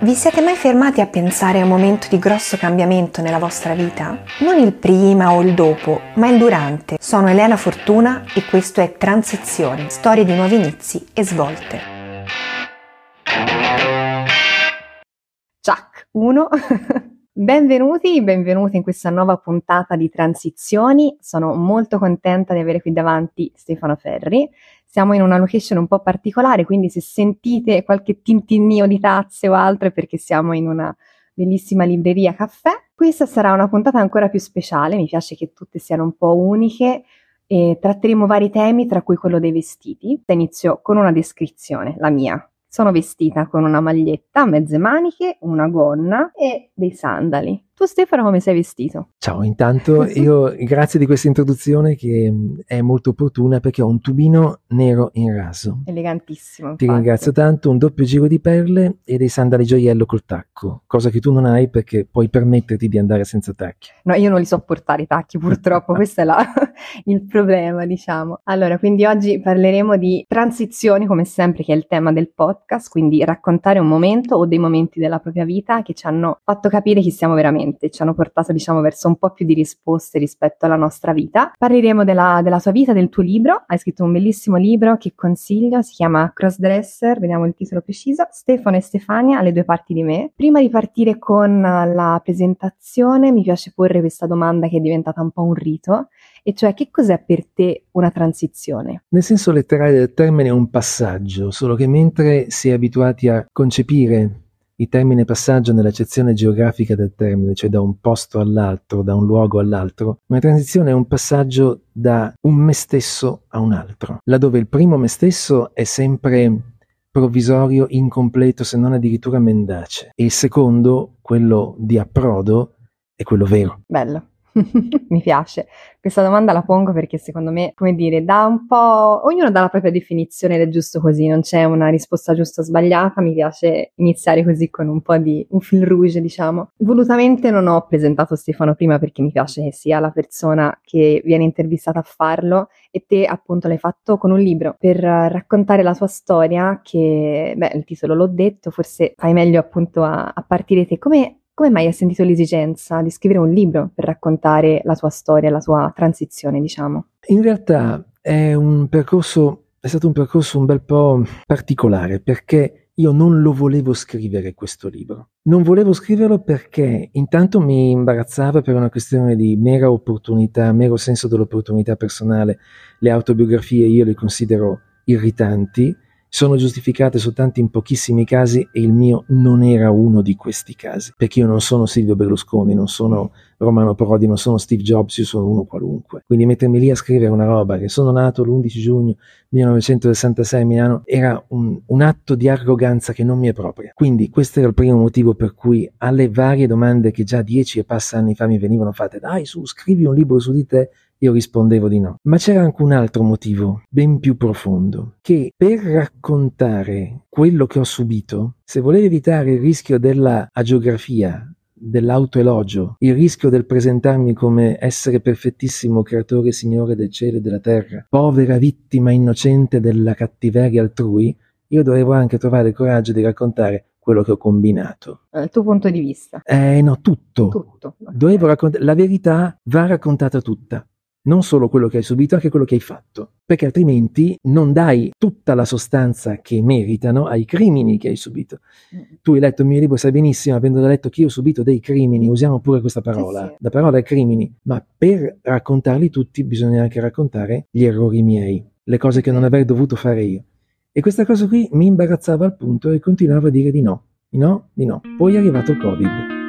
Vi siete mai fermati a pensare a un momento di grosso cambiamento nella vostra vita? Non il prima o il dopo, ma il durante. Sono Elena Fortuna e questo è Transizioni, storie di nuovi inizi e svolte. Ciak, 1. Benvenuti, benvenuti in questa nuova puntata di Transizioni. Sono molto contenta di avere qui davanti Stefano Ferri. Siamo in una location un po' particolare, quindi se sentite qualche tintinnio di tazze o altro è perché siamo in una bellissima libreria caffè. Questa sarà una puntata ancora più speciale, mi piace che tutte siano un po' uniche e tratteremo vari temi, tra cui quello dei vestiti. Inizio con una descrizione, la mia. Sono vestita con una maglietta mezze maniche, una gonna e dei sandali. Tu Stefano come sei vestito? Ciao, intanto io grazie di questa introduzione che mm, è molto opportuna perché ho un tubino nero in raso. Elegantissimo. Infatti. Ti ringrazio tanto, un doppio giro di perle e dei sandali gioiello col tacco, cosa che tu non hai perché puoi permetterti di andare senza tacchi. No, io non li so portare i tacchi purtroppo, questo è la, il problema diciamo. Allora, quindi oggi parleremo di transizioni come sempre che è il tema del podcast, quindi raccontare un momento o dei momenti della propria vita che ci hanno fatto capire chi siamo veramente veramente, ci hanno portato diciamo verso un po' più di risposte rispetto alla nostra vita. Parleremo della, della tua vita, del tuo libro, hai scritto un bellissimo libro che consiglio, si chiama Crossdresser, vediamo il titolo preciso, Stefano e Stefania alle due parti di me. Prima di partire con la presentazione mi piace porre questa domanda che è diventata un po' un rito, e cioè che cos'è per te una transizione? Nel senso letterale del termine è un passaggio, solo che mentre si è abituati a concepire il termine passaggio nell'accezione geografica del termine, cioè da un posto all'altro, da un luogo all'altro. Una transizione è un passaggio da un me stesso a un altro, laddove il primo me stesso è sempre provvisorio, incompleto, se non addirittura mendace, e il secondo, quello di approdo, è quello vero. Bello. Mi piace. Questa domanda la pongo perché secondo me, come dire, dà un po'. Ognuno dà la propria definizione ed è giusto così, non c'è una risposta giusta o sbagliata. Mi piace iniziare così con un po' di un fil rouge, diciamo. Volutamente non ho presentato Stefano prima perché mi piace che sia la persona che viene intervistata a farlo e te appunto l'hai fatto con un libro per raccontare la tua storia che, beh, il titolo l'ho detto, forse fai meglio appunto a, a partire te. Come come mai hai sentito l'esigenza di scrivere un libro per raccontare la tua storia, la tua transizione, diciamo? In realtà è un percorso, è stato un percorso un bel po' particolare perché io non lo volevo scrivere questo libro. Non volevo scriverlo perché intanto mi imbarazzava per una questione di mera opportunità, mero senso dell'opportunità personale. Le autobiografie io le considero irritanti sono giustificate soltanto in pochissimi casi e il mio non era uno di questi casi, perché io non sono Silvio Berlusconi, non sono Romano Prodi, non sono Steve Jobs, io sono uno qualunque. Quindi mettermi lì a scrivere una roba che sono nato l'11 giugno 1966 a Milano era un, un atto di arroganza che non mi è propria. Quindi questo era il primo motivo per cui alle varie domande che già dieci e passa anni fa mi venivano fatte, dai su, scrivi un libro su di te, io rispondevo di no. Ma c'era anche un altro motivo, ben più profondo, che per raccontare quello che ho subito, se volevo evitare il rischio della agiografia, dell'autoelogio, il rischio del presentarmi come essere perfettissimo creatore signore del cielo e della terra, povera vittima innocente della cattiveria altrui, io dovevo anche trovare il coraggio di raccontare quello che ho combinato. Il tuo punto di vista? Eh no, tutto. Tutto. Dovevo raccontare, la verità va raccontata tutta non solo quello che hai subito, anche quello che hai fatto, perché altrimenti non dai tutta la sostanza che meritano ai crimini che hai subito. Mm. Tu hai letto il mio libro, sai benissimo, avendo letto che io ho subito dei crimini, usiamo pure questa parola, sì, sì. la parola è crimini, ma per raccontarli tutti bisogna anche raccontare gli errori miei, le cose che non avrei dovuto fare io. E questa cosa qui mi imbarazzava al punto e continuavo a dire di no, di no, di no. Poi è arrivato il Covid.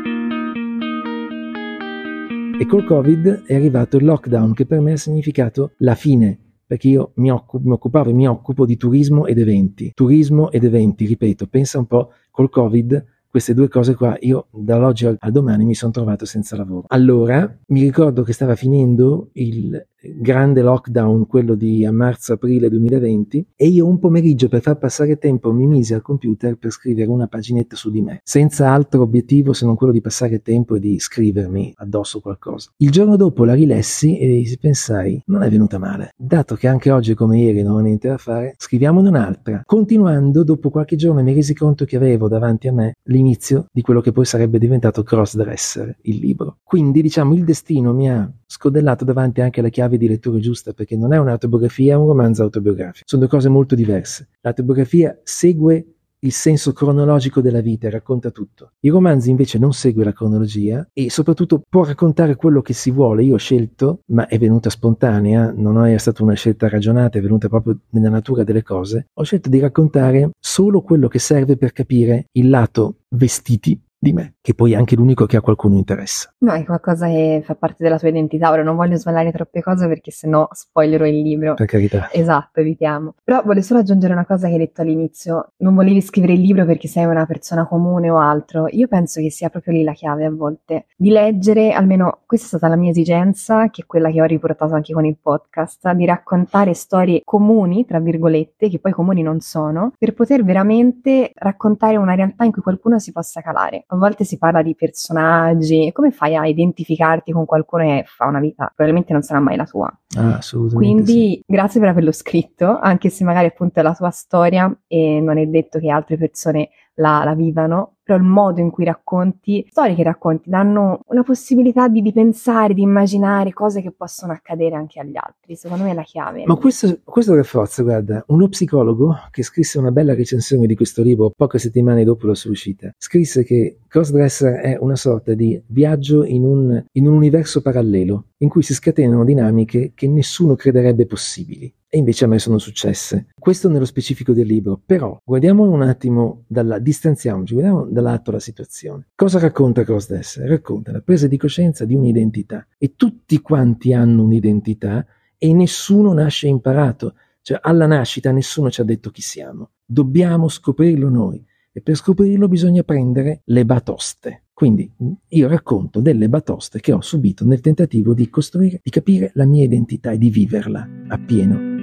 E col Covid è arrivato il lockdown che per me ha significato la fine, perché io mi, occupo, mi occupavo e mi occupo di turismo ed eventi. Turismo ed eventi, ripeto, pensa un po' col Covid queste due cose qua, io dall'oggi al domani mi sono trovato senza lavoro. Allora mi ricordo che stava finendo il, grande lockdown, quello di marzo-aprile 2020, e io un pomeriggio per far passare tempo mi misi al computer per scrivere una paginetta su di me, senza altro obiettivo se non quello di passare tempo e di scrivermi addosso qualcosa. Il giorno dopo la rilessi e pensai, non è venuta male. Dato che anche oggi come ieri non ho niente da fare, scriviamone un'altra. Continuando, dopo qualche giorno mi resi conto che avevo davanti a me l'inizio di quello che poi sarebbe diventato Crossdresser, il libro. Quindi, diciamo, il destino mi ha scodellato davanti anche la chiave di lettura giusta, perché non è un'autobiografia, è un romanzo autobiografico. Sono due cose molto diverse. L'autobiografia segue il senso cronologico della vita e racconta tutto. Il romanzo invece non segue la cronologia e soprattutto può raccontare quello che si vuole. Io ho scelto, ma è venuta spontanea, non è stata una scelta ragionata, è venuta proprio nella natura delle cose. Ho scelto di raccontare solo quello che serve per capire il lato vestiti di me, che poi è anche l'unico che a qualcuno interessa. No, è qualcosa che fa parte della tua identità. Ora non voglio svelare troppe cose perché sennò spoilerò il libro. Per carità. Esatto, evitiamo. Però voglio solo aggiungere una cosa che hai detto all'inizio. Non volevi scrivere il libro perché sei una persona comune o altro. Io penso che sia proprio lì la chiave a volte. Di leggere, almeno questa è stata la mia esigenza, che è quella che ho riportato anche con il podcast, di raccontare storie comuni, tra virgolette, che poi comuni non sono, per poter veramente raccontare una realtà in cui qualcuno si possa calare a volte si parla di personaggi, come fai a identificarti con qualcuno che fa una vita? Probabilmente non sarà mai la tua. Ah, assolutamente. Quindi sì. grazie per averlo scritto, anche se magari appunto è la tua storia e non è detto che altre persone la, la vivano, però il modo in cui racconti, storie che racconti, danno una possibilità di, di, pensare, di immaginare cose che possono accadere anche agli altri. Secondo me è la chiave. Ma questo, questo rafforza, guarda, uno psicologo che scrisse una bella recensione di questo libro poche settimane dopo la sua uscita, scrisse che Crossdresser è una sorta di viaggio in un, in un universo parallelo in cui si scatenano dinamiche che nessuno crederebbe possibili e invece a me sono successe. Questo nello specifico del libro, però guardiamo un attimo dalla distanziamoci, guardiamo dall'alto la situazione. Cosa racconta Crossdresser? Racconta la presa di coscienza di un'identità e tutti quanti hanno un'identità e nessuno nasce imparato, cioè alla nascita nessuno ci ha detto chi siamo. Dobbiamo scoprirlo noi e per scoprirlo bisogna prendere le batoste. Quindi io racconto delle batoste che ho subito nel tentativo di costruire, di capire la mia identità e di viverla appieno.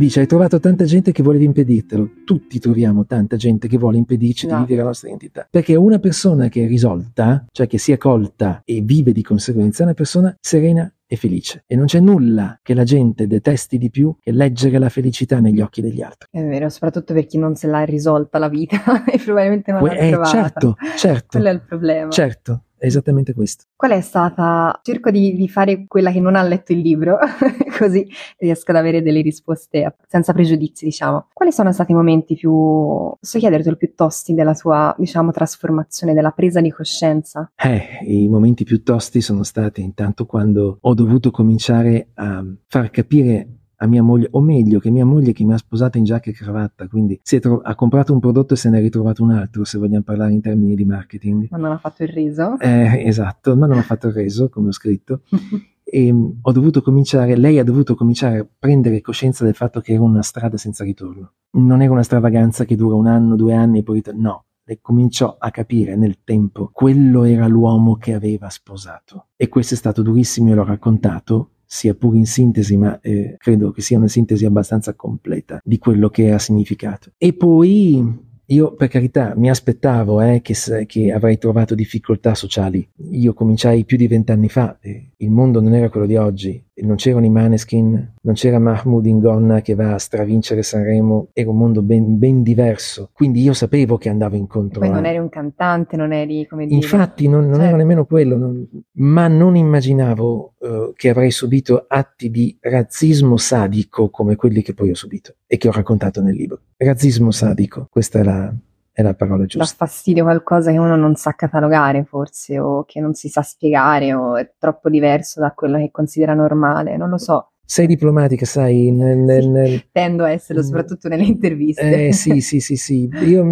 Dice, hai trovato tanta gente che volevi impedirtelo. Tutti troviamo tanta gente che vuole impedirci no. di vivere la nostra identità. Perché una persona che è risolta, cioè che si è colta e vive di conseguenza, è una persona serena e felice. E non c'è nulla che la gente detesti di più che leggere la felicità negli occhi degli altri. È vero, soprattutto per chi non se l'ha risolta la vita e probabilmente non l'ha eh, trovata. Certo, certo. Quello è il problema. Certo, è esattamente questo. Qual è stata? Cerco di, di fare quella che non ha letto il libro, così riesco ad avere delle risposte senza pregiudizi, diciamo. Quali sono stati i momenti più, posso chiedertelo, più tosti della tua, diciamo, trasformazione, della presa di coscienza? Eh, i momenti più tosti sono stati intanto quando ho dovuto cominciare a far capire a mia moglie, o meglio che mia moglie che mi ha sposato in giacca e cravatta, quindi tro- ha comprato un prodotto e se ne è ritrovato un altro, se vogliamo parlare in termini di marketing. Ma non ha fatto il reso? Eh, esatto, ma non ha fatto il reso, come ho scritto. e um, ho dovuto cominciare, lei ha dovuto cominciare a prendere coscienza del fatto che era una strada senza ritorno. Non era una stravaganza che dura un anno, due anni e poi ritorno. No, lei cominciò a capire nel tempo quello era l'uomo che aveva sposato. E questo è stato durissimo, io l'ho raccontato sia pur in sintesi, ma eh, credo che sia una sintesi abbastanza completa di quello che ha significato. E poi io per carità mi aspettavo eh, che, che, avrei trovato difficoltà sociali. Io cominciai più di vent'anni fa, e il mondo non era quello di oggi, non c'erano i Maneskin, non c'era Mahmoud Ingonna che va a stravincere Sanremo, era un mondo ben, ben diverso. Quindi io sapevo che andavo incontro. Poi non eri un cantante, non eri come dire. Infatti non, non certo. ero nemmeno quello, non, ma non immaginavo uh, che avrei subito atti di razzismo sadico come quelli che poi ho subito e che ho raccontato nel libro. Razzismo sadico, questa è la, è la parola giusta. Dà fastidio qualcosa che uno non sa catalogare forse o che non si sa spiegare o è troppo diverso da quello che considera normale, non lo so. Sei diplomatica, sai? Nel, nel, nel... Tendo a esserlo, soprattutto nelle interviste. Eh, sì, sì, sì, sì. Io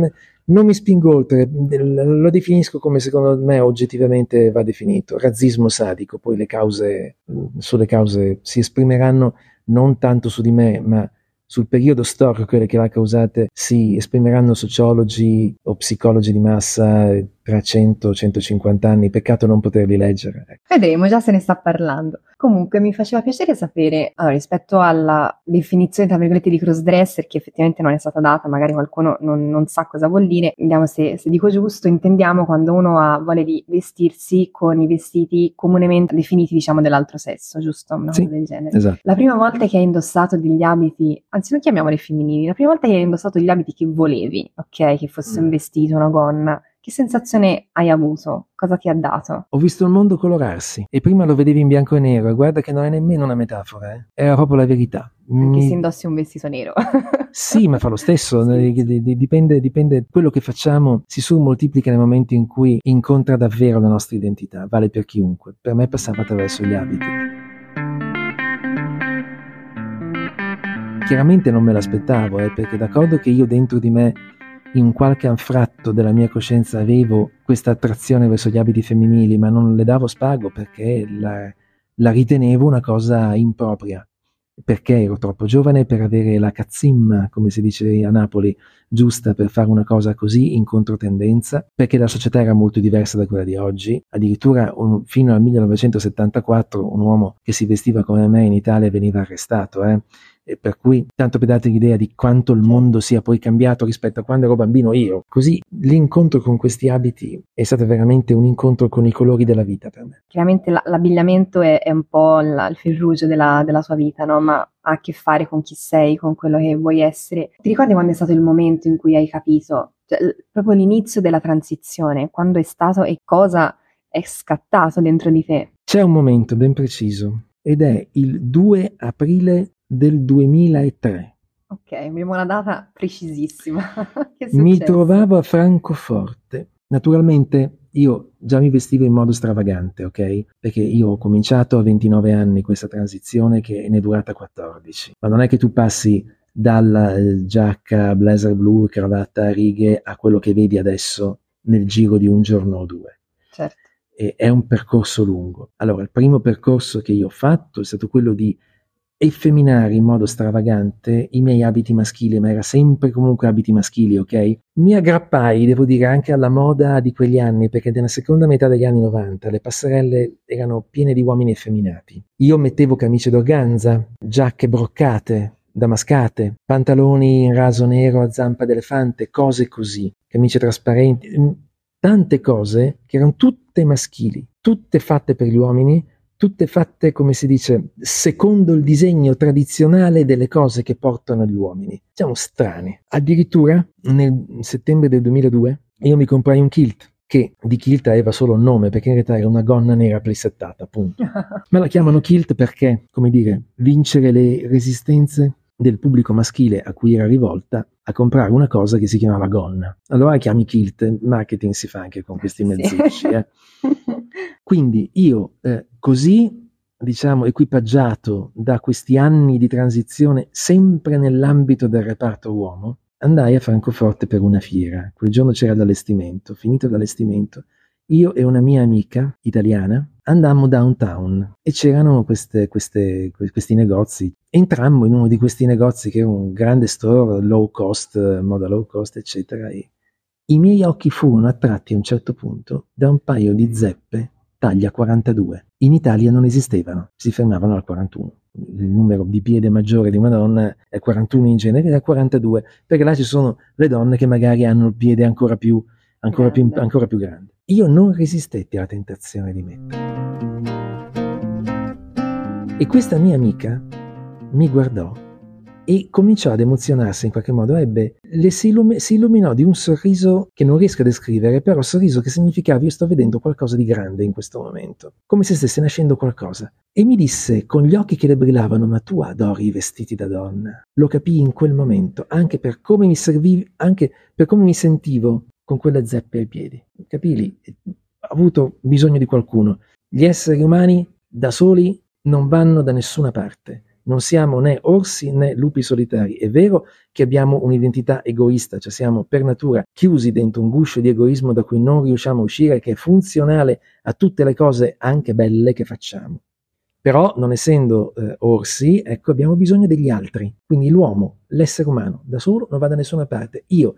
non mi spingo oltre, lo definisco come secondo me oggettivamente va definito, razzismo sadico. Poi le cause, sulle cause si esprimeranno non tanto su di me, ma sul periodo storico, quelle che l'ha causate, si esprimeranno sociologi o psicologi di massa tra 100 150 anni, peccato non poterli leggere. Ecco. Vedremo, già se ne sta parlando. Comunque mi faceva piacere sapere, allora, rispetto alla definizione, tra virgolette, di crossdresser, che effettivamente non è stata data, magari qualcuno non, non sa cosa vuol dire, vediamo se, se, dico giusto, intendiamo quando uno ha voglia di vestirsi con i vestiti comunemente definiti, diciamo, dell'altro sesso, giusto? Una sì, cosa del genere. Esatto. La prima volta che hai indossato degli abiti, anzi non chiamiamoli femminili, la prima volta che hai indossato gli abiti che volevi, ok? Che fosse mm. un vestito, una gonna, che sensazione hai avuto? Cosa ti ha dato? Ho visto il mondo colorarsi e prima lo vedevi in bianco e nero e guarda che non è nemmeno una metafora, eh? era proprio la verità. Anche se indossi un vestito nero. sì, ma fa lo stesso, sì. dipende, dipende, quello che facciamo si surmoltiplica nel momento in cui incontra davvero la nostra identità, vale per chiunque. Per me passava attraverso gli abiti. Chiaramente non me l'aspettavo, eh, perché d'accordo che io dentro di me in qualche anfratto della mia coscienza avevo questa attrazione verso gli abiti femminili, ma non le davo spago perché la, la ritenevo una cosa impropria, perché ero troppo giovane per avere la cazzimma, come si dice a Napoli, giusta per fare una cosa così in controtendenza, perché la società era molto diversa da quella di oggi. Addirittura un, fino al 1974 un uomo che si vestiva come me in Italia veniva arrestato. Eh? E per cui tanto per darti l'idea di quanto il mondo sia poi cambiato rispetto a quando ero bambino io. Così l'incontro con questi abiti è stato veramente un incontro con i colori della vita per me. Chiaramente l'abbigliamento è, è un po' il fil rouge della, della sua vita, no? ma ha a che fare con chi sei, con quello che vuoi essere. Ti ricordi quando è stato il momento in cui hai capito, cioè, proprio l'inizio della transizione, quando è stato e cosa è scattato dentro di te? C'è un momento ben preciso ed è il 2 aprile del 2003. Ok, abbiamo una data precisissima. mi trovavo a Francoforte. Naturalmente io già mi vestivo in modo stravagante, ok? Perché io ho cominciato a 29 anni questa transizione che ne è durata 14. Ma non è che tu passi dalla eh, giacca blazer blu, cravatta a righe a quello che vedi adesso nel giro di un giorno o due. Certo. E è un percorso lungo. Allora, il primo percorso che io ho fatto è stato quello di effeminare in modo stravagante i miei abiti maschili, ma era sempre comunque abiti maschili, ok? Mi aggrappai, devo dire, anche alla moda di quegli anni, perché nella seconda metà degli anni 90 le passerelle erano piene di uomini effeminati. Io mettevo camicie d'organza, giacche broccate, damascate, pantaloni in raso nero a zampa d'elefante, cose così, camicie trasparenti, mm, tante cose che erano tutte maschili, tutte fatte per gli uomini, tutte fatte, come si dice, secondo il disegno tradizionale delle cose che portano gli uomini. Siamo strani. Addirittura nel settembre del 2002 io mi comprai un kilt che di kilt aveva solo un nome perché in realtà era una gonna nera plissettata, appunto. Ma la chiamano kilt perché, come dire, vincere le resistenze del pubblico maschile a cui era rivolta a comprare una cosa che si chiamava gonna. Allora chiami kilt, marketing si fa anche con questi mezzucci. Eh. Quindi io eh, così, diciamo, equipaggiato da questi anni di transizione sempre nell'ambito del reparto uomo, andai a Francoforte per una fiera. Quel giorno c'era l'allestimento, finito l'allestimento, io e una mia amica italiana andammo downtown e c'erano queste, queste, questi negozi. Entrammo in uno di questi negozi che era un grande store low cost, moda low cost, eccetera, e i miei occhi furono attratti a un certo punto da un paio di zeppe taglia 42. In Italia non esistevano, si fermavano al 41. Il numero di piede maggiore di una donna è 41 in genere, è 42, perché là ci sono le donne che magari hanno il piede ancora più, ancora più, ancora più grande. Io non resistetti alla tentazione di mettere. E questa mia amica mi guardò e cominciò ad emozionarsi in qualche modo, ebbe, le si, illum- si, illuminò di un sorriso che non riesco a descrivere, però sorriso che significava io sto vedendo qualcosa di grande in questo momento, come se stesse nascendo qualcosa. E mi disse con gli occhi che le brillavano, ma tu adori i vestiti da donna. Lo capii in quel momento, anche per come mi servivi, anche per come mi sentivo con quelle zeppe ai piedi. Capì Ho avuto bisogno di qualcuno. Gli esseri umani da soli non vanno da nessuna parte non siamo né orsi né lupi solitari. È vero che abbiamo un'identità egoista, cioè siamo per natura chiusi dentro un guscio di egoismo da cui non riusciamo a uscire, che è funzionale a tutte le cose anche belle che facciamo. Però, non essendo eh, orsi, ecco, abbiamo bisogno degli altri. Quindi l'uomo, l'essere umano, da solo non va da nessuna parte. Io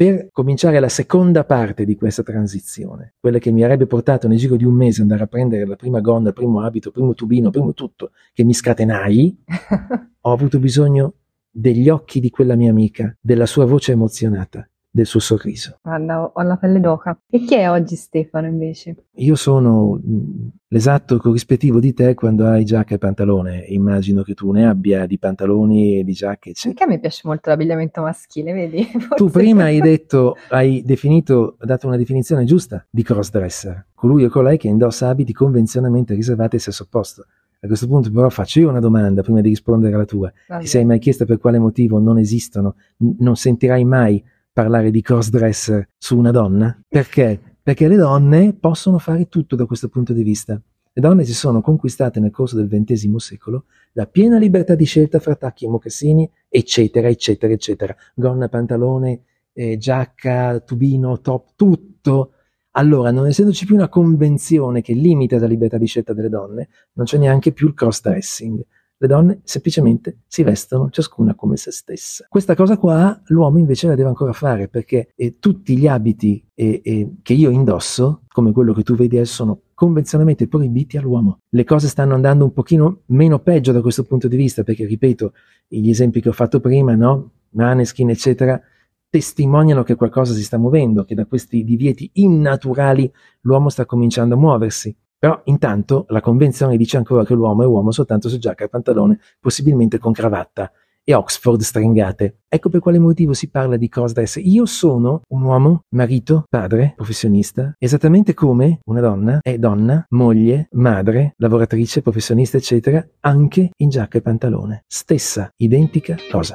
Per cominciare la seconda parte di questa transizione, quella che mi avrebbe portato nel giro di un mese andare a prendere la prima gonna, il primo abito, il primo tubino, il primo tutto, che mi scatenai, ho avuto bisogno degli occhi di quella mia amica, della sua voce emozionata, del suo sorriso. Guarda, ho la pelle d'oca. E chi è oggi Stefano invece? Io sono mh, l'esatto corrispettivo di te quando hai giacca e pantalone. Immagino che tu ne abbia di pantaloni e di giacche, eccetera. Anche a me piace molto l'abbigliamento maschile, vedi? Forse- Tu prima hai detto, hai definito, dato una definizione giusta di crossdresser, colui o colei che indossa abiti convenzionalmente riservati al sesso opposto. A questo punto però faccio io una domanda prima di rispondere alla tua. Vabbè. Ti sei mai chiesta per quale motivo non esistono, n- non sentirai mai parlare di crossdresser su una donna? Perché? Perché le donne possono fare tutto da questo punto di vista. Le donne si sono conquistate nel corso del XX secolo la piena libertà di scelta fra tacchi e mocassini, eccetera, eccetera, eccetera. Gonna, pantalone, eh, giacca, tubino, top, tutto. Allora, non essendoci più una convenzione che limita la libertà di scelta delle donne, non c'è neanche più il cross-dressing. Le donne semplicemente si vestono ciascuna come se stessa. Questa cosa qua l'uomo invece la deve ancora fare perché eh, tutti gli abiti eh, eh, che io indosso, come quello che tu vedi adesso, sono convenzionalmente proibiti all'uomo. Le cose stanno andando un pochino meno peggio da questo punto di vista perché, ripeto, gli esempi che ho fatto prima, no? Maneskin, eccetera, testimoniano che qualcosa si sta muovendo, che da questi divieti innaturali l'uomo sta cominciando a muoversi. Però intanto la convenzione dice ancora che l'uomo è uomo soltanto su giacca e pantalone, possibilmente con cravatta e Oxford stringate. Ecco per quale motivo si parla di crossdress. Io sono un uomo, marito, padre, professionista, esattamente come una donna è donna, moglie, madre, lavoratrice, professionista, eccetera, anche in giacca e pantalone. Stessa, identica cosa.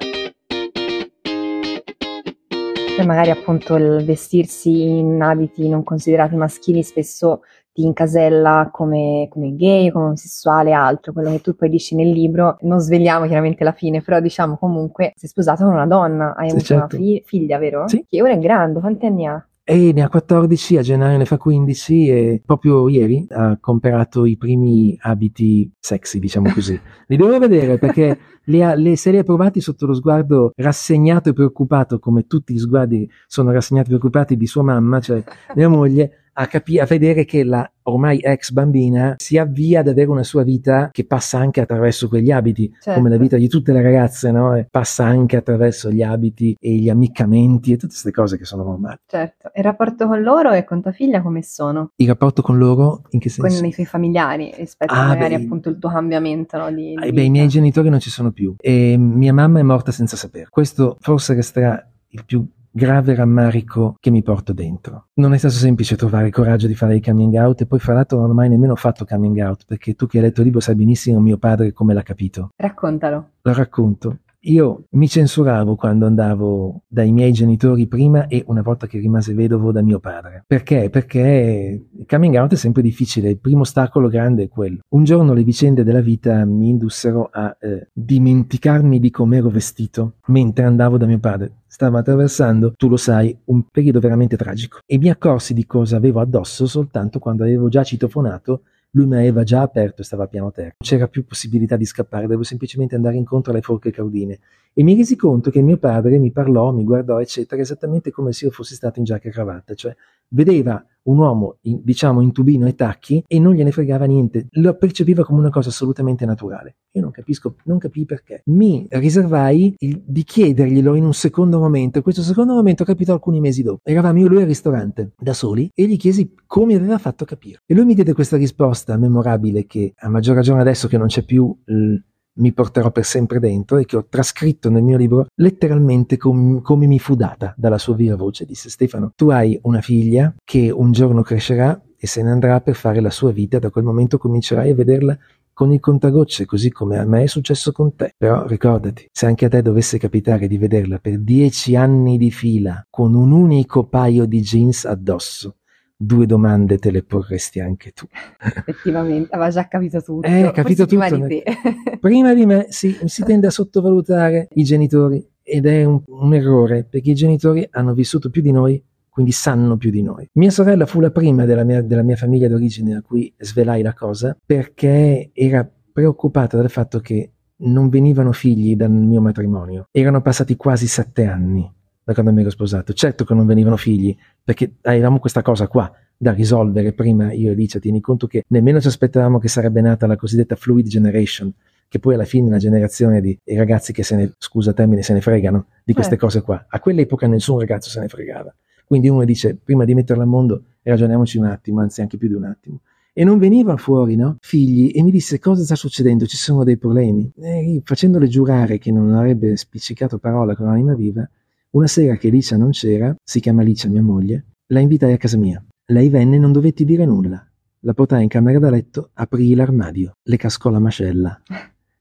Poi magari appunto il vestirsi in abiti non considerati maschili spesso ti incasella come, come gay, come omosessuale, altro, quello che tu poi dici nel libro, non svegliamo chiaramente la fine, però diciamo comunque sei sposato con una donna, hai Sì, avuto certo. una fi- figlia, vero? Sì. Che ora è grande, quanti anni ha? E ne ha 14, a gennaio ne fa 15 e proprio ieri ha comprato i primi abiti sexy, diciamo così. Li devo vedere perché li ha- le- se li ha provati sotto lo sguardo rassegnato e preoccupato, come tutti gli sguardi sono rassegnati e preoccupati di sua mamma, cioè mia moglie, a, capi- a vedere che la ormai ex bambina si avvia ad avere una sua vita che passa anche attraverso quegli abiti, Certo. come la vita di tutte le ragazze, no? Passa anche attraverso gli abiti e gli ammiccamenti e tutte queste cose che sono normali. Certo. E il rapporto con loro e con tua figlia come sono? Il rapporto con loro in che senso? Con i tuoi familiari rispetto Ah, magari beh, appunto il tuo cambiamento no, di, di beh, i miei genitori non ci sono più e mia mamma è morta senza sapere. Questo forse resterà il più grave rammarico che mi porto dentro. Non è stato semplice trovare il coraggio di fare il coming out e poi fra l'altro non ho mai nemmeno fatto coming out perché tu che hai letto il libro sai benissimo mio padre come l'ha capito. Raccontalo. Lo racconto. Io mi censuravo quando andavo dai miei genitori prima e una volta che rimase vedovo da mio padre. Perché? Perché il coming out è sempre difficile, il primo ostacolo grande è quello. Un giorno le vicende della vita mi indussero a eh, dimenticarmi di come ero vestito mentre andavo da mio padre. Stavo attraversando, tu lo sai, un periodo veramente tragico e mi accorsi di cosa avevo addosso soltanto quando avevo già citofonato lui mi aveva già aperto e stava piano terra. Non c'era più possibilità di scappare, dovevo semplicemente andare incontro alle forche caudine. E mi resi conto che mio padre mi parlò, mi guardò, eccetera, esattamente come se io fossi stato in giacca e cravatta. Cioè, vedeva un uomo, in- diciamo, in tubino e tacchi e non gliene fregava niente. Lo percepiva come una cosa assolutamente naturale. Io non capisco, non capii perché. Mi riservai il- di chiederglielo in un secondo momento. Questo secondo momento capitò alcuni mesi dopo. Eravamo io e lui al ristorante, da soli, e gli chiesi come aveva fatto a capire. E lui mi diede questa risposta memorabile che, a maggior ragione adesso che non c'è più il mi porterò per sempre dentro e che ho trascritto nel mio libro letteralmente com- come mi fu data dalla sua viva voce. Disse Stefano, tu hai una figlia che un giorno crescerà e se ne andrà per fare la sua vita, da quel momento comincerai a vederla con il contagocce, così come a me è successo con te. Però ricordati, se anche a te dovesse capitare di vederla per dieci anni di fila con un unico paio di jeans addosso, due domande te le porresti anche tu. Effettivamente, aveva già capito tutto. Eh, capito Forse prima tutto, di te. Prima di me si, si tende a sottovalutare i genitori ed è un, un errore perché i genitori hanno vissuto più di noi, quindi sanno più di noi. Mia sorella fu la prima della mia, della mia famiglia d'origine a cui svelai la cosa perché era preoccupata dal fatto che non venivano figli dal mio matrimonio. Erano passati quasi sette anni da quando mi ero sposato. Certo che non venivano figli, perché avevamo questa cosa qua da risolvere prima io e Alicia. Tieni conto che nemmeno ci aspettavamo che sarebbe nata la cosiddetta fluid generation, che poi alla fine è una generazione di ragazzi che se ne, scusa termine, se ne fregano di queste Certo. cose qua. A quell'epoca nessun ragazzo se ne fregava. Quindi uno dice, prima di metterla al mondo, ragioniamoci un attimo, anzi anche più di un attimo. E non veniva fuori, no? Figli, e mi disse cosa sta succedendo, ci sono dei problemi. E facendole giurare che non avrebbe spiccicato parola con l'anima viva, una sera che Licia non c'era, si chiama Licia mia moglie, la invitai a casa mia. Lei venne e non dovetti dire nulla. La portai in camera da letto, aprì l'armadio, le cascò la mascella.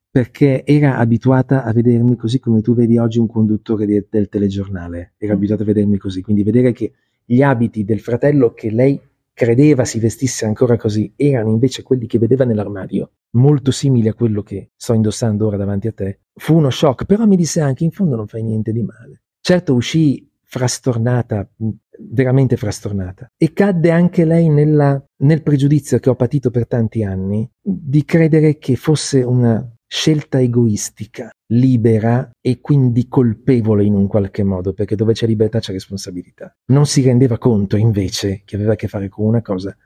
Perché era abituata a vedermi così come tu vedi oggi un conduttore di- del telegiornale. Era abituata a vedermi così. Quindi vedere che gli abiti del fratello che lei credeva si vestisse ancora così erano invece quelli che vedeva nell'armadio, molto simili a quello che sto indossando ora davanti a te, fu uno shock. Però mi disse anche, in fondo non fai niente di male. Certo uscì frastornata, veramente frastornata. E cadde anche lei nella- nel pregiudizio che ho patito per tanti anni di credere che fosse una scelta egoistica, libera e quindi colpevole in un qualche modo, perché dove c'è libertà c'è responsabilità. Non si rendeva conto invece che aveva a che fare con una cosa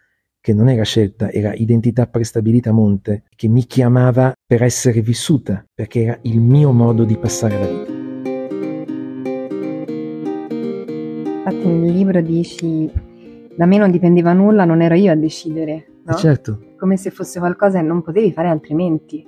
che non era scelta, era identità prestabilita a monte, che mi chiamava per essere vissuta, perché era il mio modo di passare la vita. Infatti nel libro dici, da me non dipendeva nulla, non ero io a decidere, no? E certo, Come se fosse qualcosa che non potevi fare altrimenti.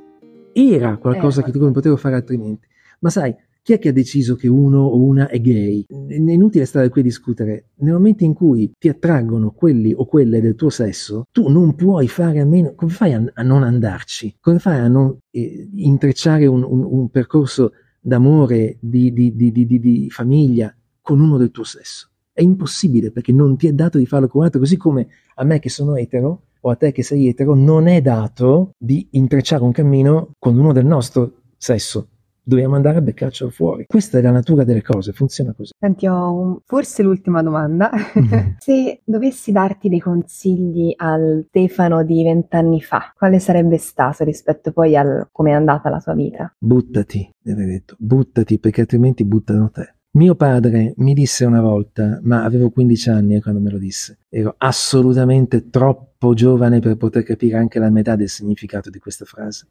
era qualcosa Eh, che tu non potevo fare altrimenti. Ma sai, chi è che ha deciso che uno o una è gay? È inutile stare qui a discutere. Nel momento in cui ti attraggono quelli o quelle del tuo sesso, tu non puoi fare a meno. Come fai a, a non andarci? Come fai a non eh, intrecciare un, un- un percorso d'amore, di- di- di- di famiglia con uno del tuo sesso? È impossibile perché non ti è dato di farlo con un altro, così come a me che sono etero o a te che sei etero non è dato di intrecciare un cammino con uno del nostro sesso. Dobbiamo andare a beccarcelo fuori. Questa è la natura delle cose, funziona così. Senti, ho un- forse l'ultima domanda. Mhm. Se dovessi darti dei consigli al Stefano di vent'anni fa, quale sarebbe stato rispetto poi al come è andata la sua vita? Buttati, mi avrei detto, buttati perché altrimenti buttano te. Mio padre mi disse una volta, ma avevo 15 anni quando me lo disse, ero assolutamente troppo giovane per poter capire anche la metà del significato di questa frase.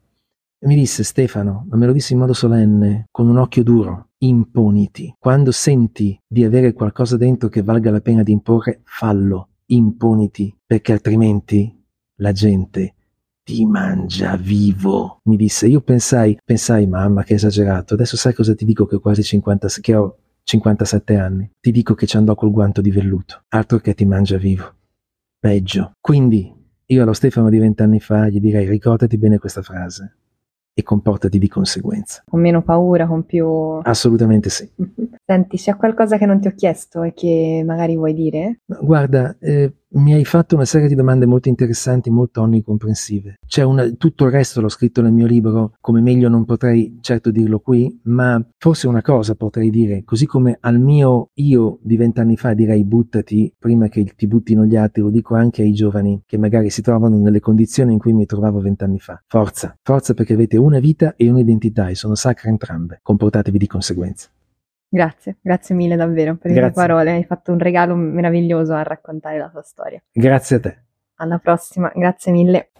Mi disse Stefano, ma me lo disse in modo solenne, con un occhio duro, imponiti. Quando senti di avere qualcosa dentro che valga la pena di imporre, fallo, imponiti, perché altrimenti la gente ti mangia vivo. Mi disse, io pensai, pensai, mamma che esagerato, adesso sai cosa ti dico che ho quasi 50, che ho 57 anni. Ti dico che ci andò col guanto di velluto, altro che ti mangia vivo. Peggio. Quindi, io allo Stefano di vent'anni fa gli direi ricordati bene questa frase e comportati di conseguenza. Con meno paura, con più... Assolutamente sì. Senti, c'è qualcosa che non ti ho chiesto e che magari vuoi dire? Guarda, eh, mi hai fatto una serie di domande molto interessanti, molto onnicomprensive. C'è una, tutto il resto l'ho scritto nel mio libro, come meglio non potrei certo dirlo qui, ma forse una cosa potrei dire, così come al mio io di vent'anni fa direi buttati prima che ti buttino gli altri, lo dico anche ai giovani che magari si trovano nelle condizioni in cui mi trovavo vent'anni fa. Forza, forza perché avete una vita e un'identità e sono sacre entrambe. Comportatevi di conseguenza. Grazie, grazie mille davvero per le tue Grazie. parole, hai fatto un regalo meraviglioso a raccontare la tua storia. Grazie a te. Alla prossima, grazie mille.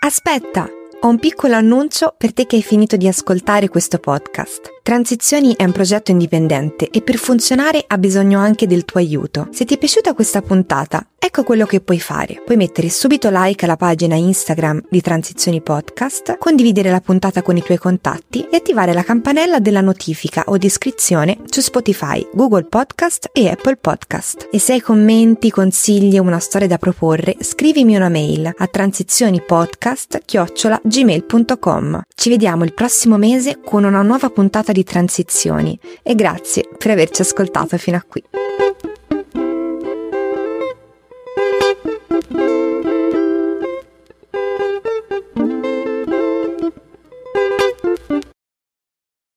Aspetta, ho un piccolo annuncio per te che hai finito di ascoltare questo podcast. Transizioni è un progetto indipendente e per funzionare ha bisogno anche del tuo aiuto. Se ti è piaciuta questa puntata, ecco quello che puoi fare. Puoi mettere subito like alla pagina Instagram di Transizioni Podcast, condividere la puntata con i tuoi contatti e attivare la campanella della notifica o di iscrizione su Spotify, Google Podcast e Apple Podcast. E se hai commenti, consigli o una storia da proporre, scrivimi una mail a transizionipodcast@gmail.com. Ci vediamo il prossimo mese con una nuova puntata di Transizioni e grazie per averci ascoltato fino a qui.